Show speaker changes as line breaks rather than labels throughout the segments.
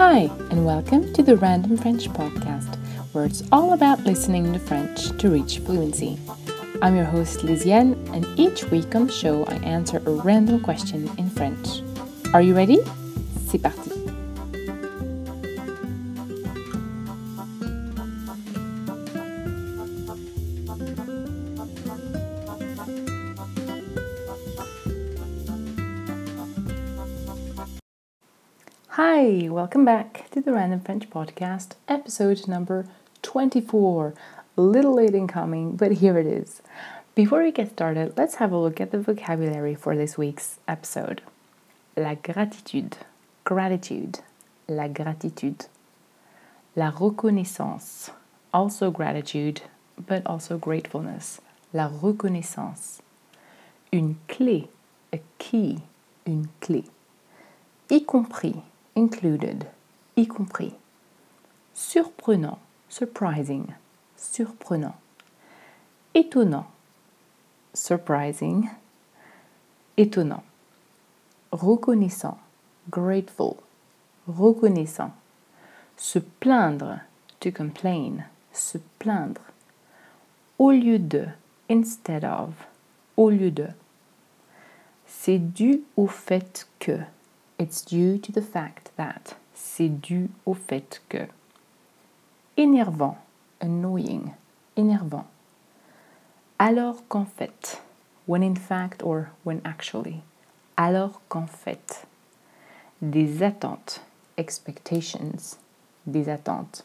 Hi, and welcome to the Random French Podcast, where it's all about listening to French to reach fluency. I'm your host Lisiane, and each week on the show I answer a random question in French. Are you ready? C'est parti! Hi, welcome back to the Random French Podcast, episode number 24. A little late in coming, but here it is. Before we get started, let's have a look at the vocabulary for this week's episode. La gratitude, gratitude, la gratitude. La reconnaissance, also gratitude, but also gratefulness. La reconnaissance. Une clé, a key, une clé. Y compris included, y compris. Surprenant, surprising, surprenant. Étonnant, surprising, étonnant. Reconnaissant, grateful, reconnaissant. Se plaindre, to complain, se plaindre. Au lieu de, instead of, au lieu de. C'est dû au fait que. It's due to the fact that. C'est dû au fait que. Énervant, annoying, énervant. Alors qu'en fait, when in fact or when actually. Alors qu'en fait. Des attentes, expectations, des attentes.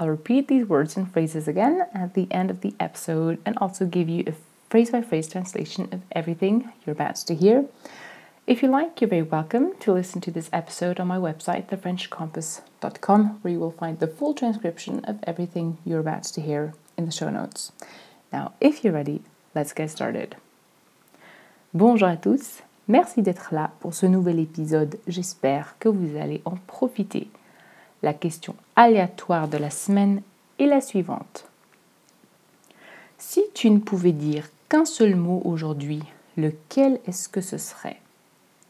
I'll repeat these words and phrases again at the end of the episode and also give you a phrase by phrase translation of everything you're about to hear. If you like, you're very welcome to listen to this episode on my website, thefrenchcompass.com, where you will find the full transcription of everything you're about to hear in the show notes. Now, if you're ready, let's get started. Bonjour à tous, merci d'être là pour ce nouvel épisode. J'espère que vous allez en profiter. La question aléatoire de la semaine est la suivante. Si tu ne pouvais dire qu'un seul mot aujourd'hui, lequel est-ce que ce serait?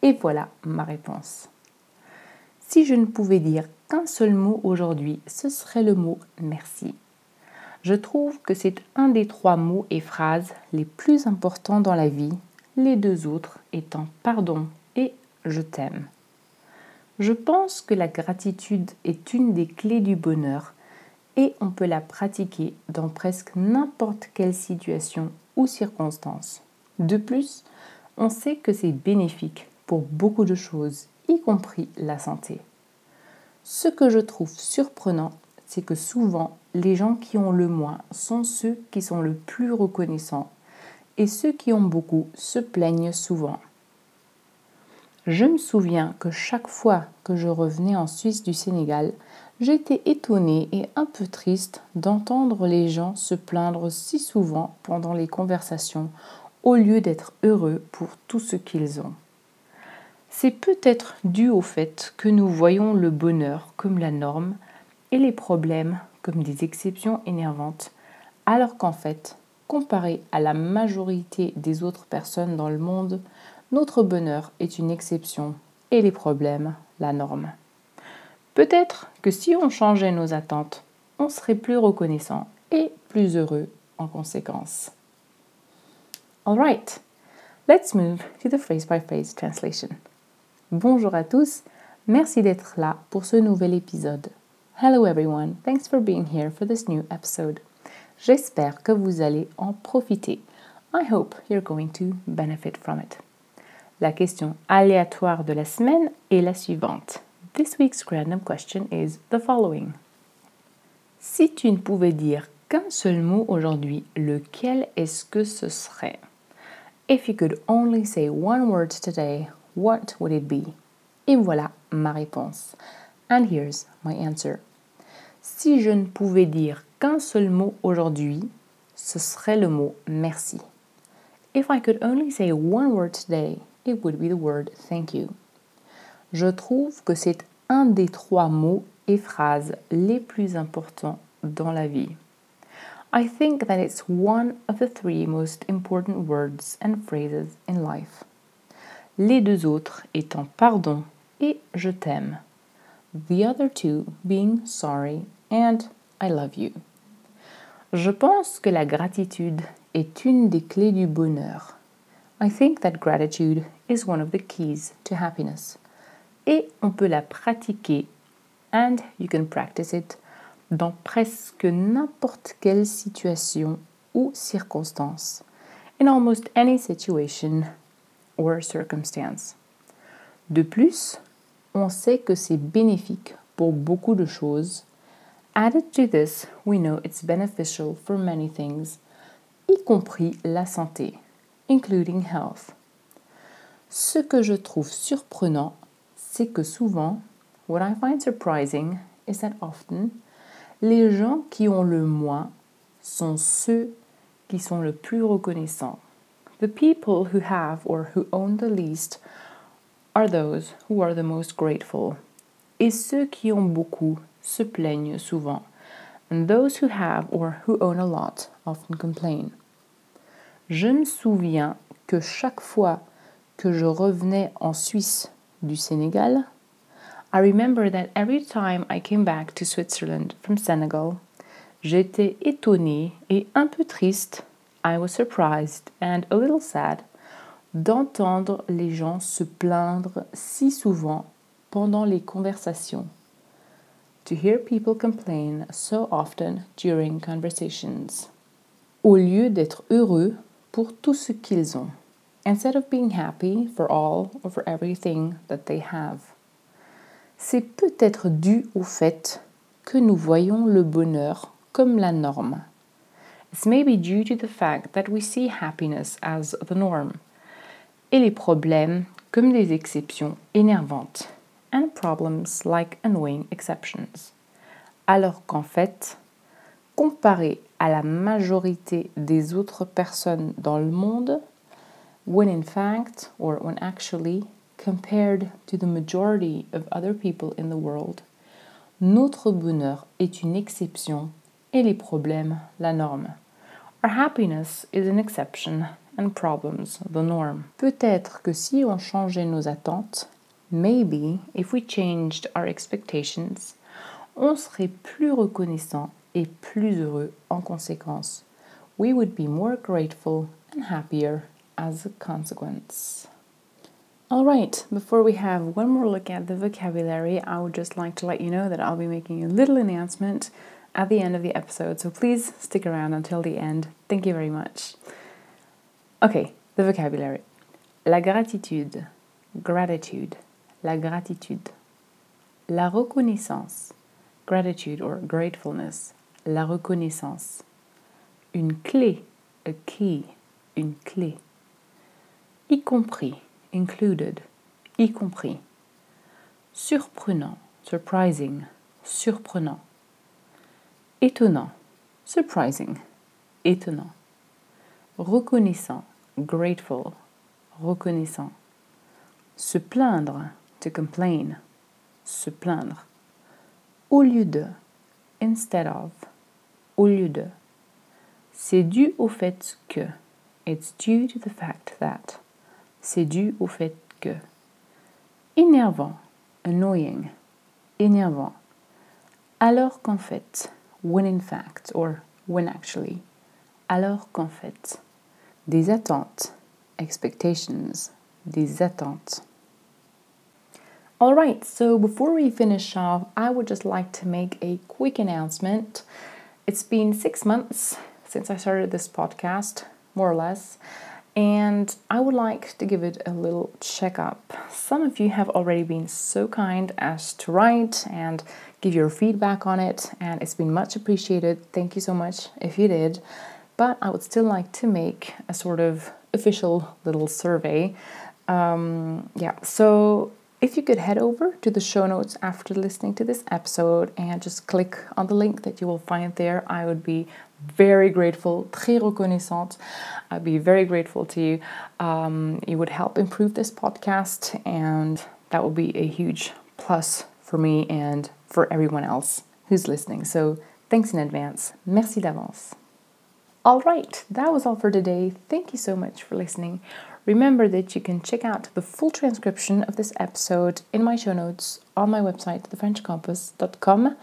Et voilà ma réponse. Si je ne pouvais dire qu'un seul mot aujourd'hui, ce serait le mot merci. Je trouve que c'est un des trois mots et phrases les plus importants dans la vie, les deux autres étant pardon et je t'aime. Je pense que la gratitude est une des clés du bonheur et on peut la pratiquer dans presque n'importe quelle situation ou circonstance. De plus, on sait que c'est bénéfique pour beaucoup de choses, y compris la santé. Ce que je trouve surprenant, c'est que souvent, les gens qui ont le moins sont ceux qui sont le plus reconnaissants et ceux qui ont beaucoup se plaignent souvent. Je me souviens que chaque fois que je revenais en Suisse du Sénégal, j'étais étonnée et un peu triste d'entendre les gens se plaindre si souvent pendant les conversations au lieu d'être heureux pour tout ce qu'ils ont. C'est peut-être dû au fait que nous voyons le bonheur comme la norme et les problèmes comme des exceptions énervantes, alors qu'en fait, comparé à la majorité des autres personnes dans le monde, notre bonheur est une exception et les problèmes la norme. Peut-être que si on changeait nos attentes, on serait plus reconnaissant et plus heureux en conséquence. All right, let's move to the phrase by phrase translation. Bonjour à tous, merci d'être là pour ce nouvel épisode. Hello everyone, thanks for being here for this new episode. J'espère que vous allez en profiter. I hope you're going to benefit from it. La question aléatoire de la semaine est la suivante. This week's random question is the following. Si tu ne pouvais dire qu'un seul mot aujourd'hui, lequel est-ce que ce serait? If you could only say one word today, what would it be? Et voilà ma réponse. And here's my answer. Si je ne pouvais dire qu'un seul mot aujourd'hui, ce serait le mot merci. If I could only say one word today, it would be the word thank you. Je trouve que c'est un des trois mots et phrases les plus importants dans la vie. I think that it's one of the three most important words and phrases in life les deux autres étant pardon et je t'aime. the other two being sorry and I love you. Je pense que la gratitude est une des clés du bonheur. I think that gratitude is one of the keys to happiness. Et on peut la pratiquer, and you can practice it, dans presque n'importe quelle situation ou circonstance, in almost any situation circumstance. De plus, on sait que c'est bénéfique pour beaucoup de choses. Added to this, we know it's beneficial for many things, y compris la santé, including health. Ce que je trouve surprenant, c'est que souvent, what I find surprising is that often, les gens qui ont le moins sont ceux qui sont le plus reconnaissants. The people who have or who own the least are those who are the most grateful. Et ceux qui ont beaucoup se plaignent souvent. And those who have or who own a lot often complain. Je me souviens que chaque fois que je revenais en Suisse du Sénégal, I remember that every time I came back to Switzerland from Senegal, j'étais étonnée et un peu triste. I was surprised and a little sad d'entendre les gens se plaindre si souvent pendant les conversations. To hear people complain so often during conversations. Au lieu d'être heureux pour tout ce qu'ils ont. Instead of being happy for all or for everything that they have. C'est peut-être dû au fait que nous voyons le bonheur comme la norme. It's maybe due to the fact that we see happiness as the norm et les problèmes comme des exceptions énervantes. And problems like annoying exceptions. Alors qu'en fait, comparé à la majorité des autres personnes dans le monde, when in fact, or when actually, compared to the majority of other people in the world, notre bonheur est une exception et les problèmes la norme. Our happiness is an exception and problems the norm. Peut-être que si on changeait nos attentes, maybe if we changed our expectations, on serait plus reconnaissant et plus heureux en conséquence. We would be more grateful and happier as a consequence. All right, before we have one more look at the vocabulary, I would just like to let you know that I'll be making a little announcement at the end of the episode, so please stick around until the end. Thank you very much. Okay, the vocabulary. La gratitude, gratitude, la gratitude. La reconnaissance, gratitude or gratefulness, la reconnaissance. Une clé, a key, une clé. Y compris, included, y compris. Surprenant, surprising, surprenant. Étonnant, surprising, étonnant. Reconnaissant, grateful, reconnaissant. Se plaindre, to complain, se plaindre. Au lieu de, instead of, au lieu de. C'est dû au fait que. It's due to the fact that. C'est dû au fait que. Énervant, annoying, énervant. Alors qu'en fait, when in fact, or when actually. Alors qu'en fait. Des attentes, expectations, des attentes. All right, so before we finish off, I would just like to make a quick announcement. It's been six months since I started this podcast, more or less, and I would like to give it a little checkup. Some of you have already been so kind as to write and give your feedback on it, and it's been much appreciated. Thank you so much if you did but I would still like to make a sort of official little survey. Um, yeah, so if you could head over to the show notes after listening to this episode and just click on the link that you will find there, I would be very grateful, très reconnaissante. I'd be very grateful to you. Um, it would help improve this podcast, and that would be a huge plus for me and for everyone else who's listening. So thanks in advance. Merci d'avance. All right, that was all for today. Thank you so much for listening. Remember that you can check out the full transcription of this episode in my show notes on my website, thefrenchcompass.com.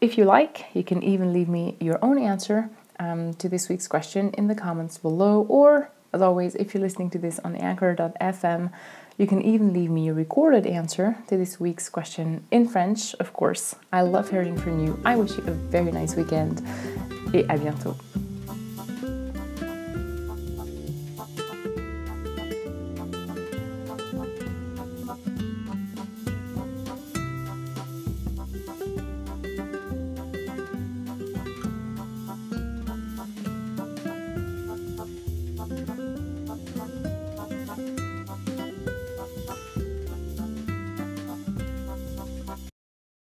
If you like, you can even leave me your own answer um, to this week's question in the comments below. Or, as always, if you're listening to this on anchor.fm, you can even leave me a recorded answer to this week's question in French, of course. I love hearing from you. I wish you a very nice weekend et à bientôt.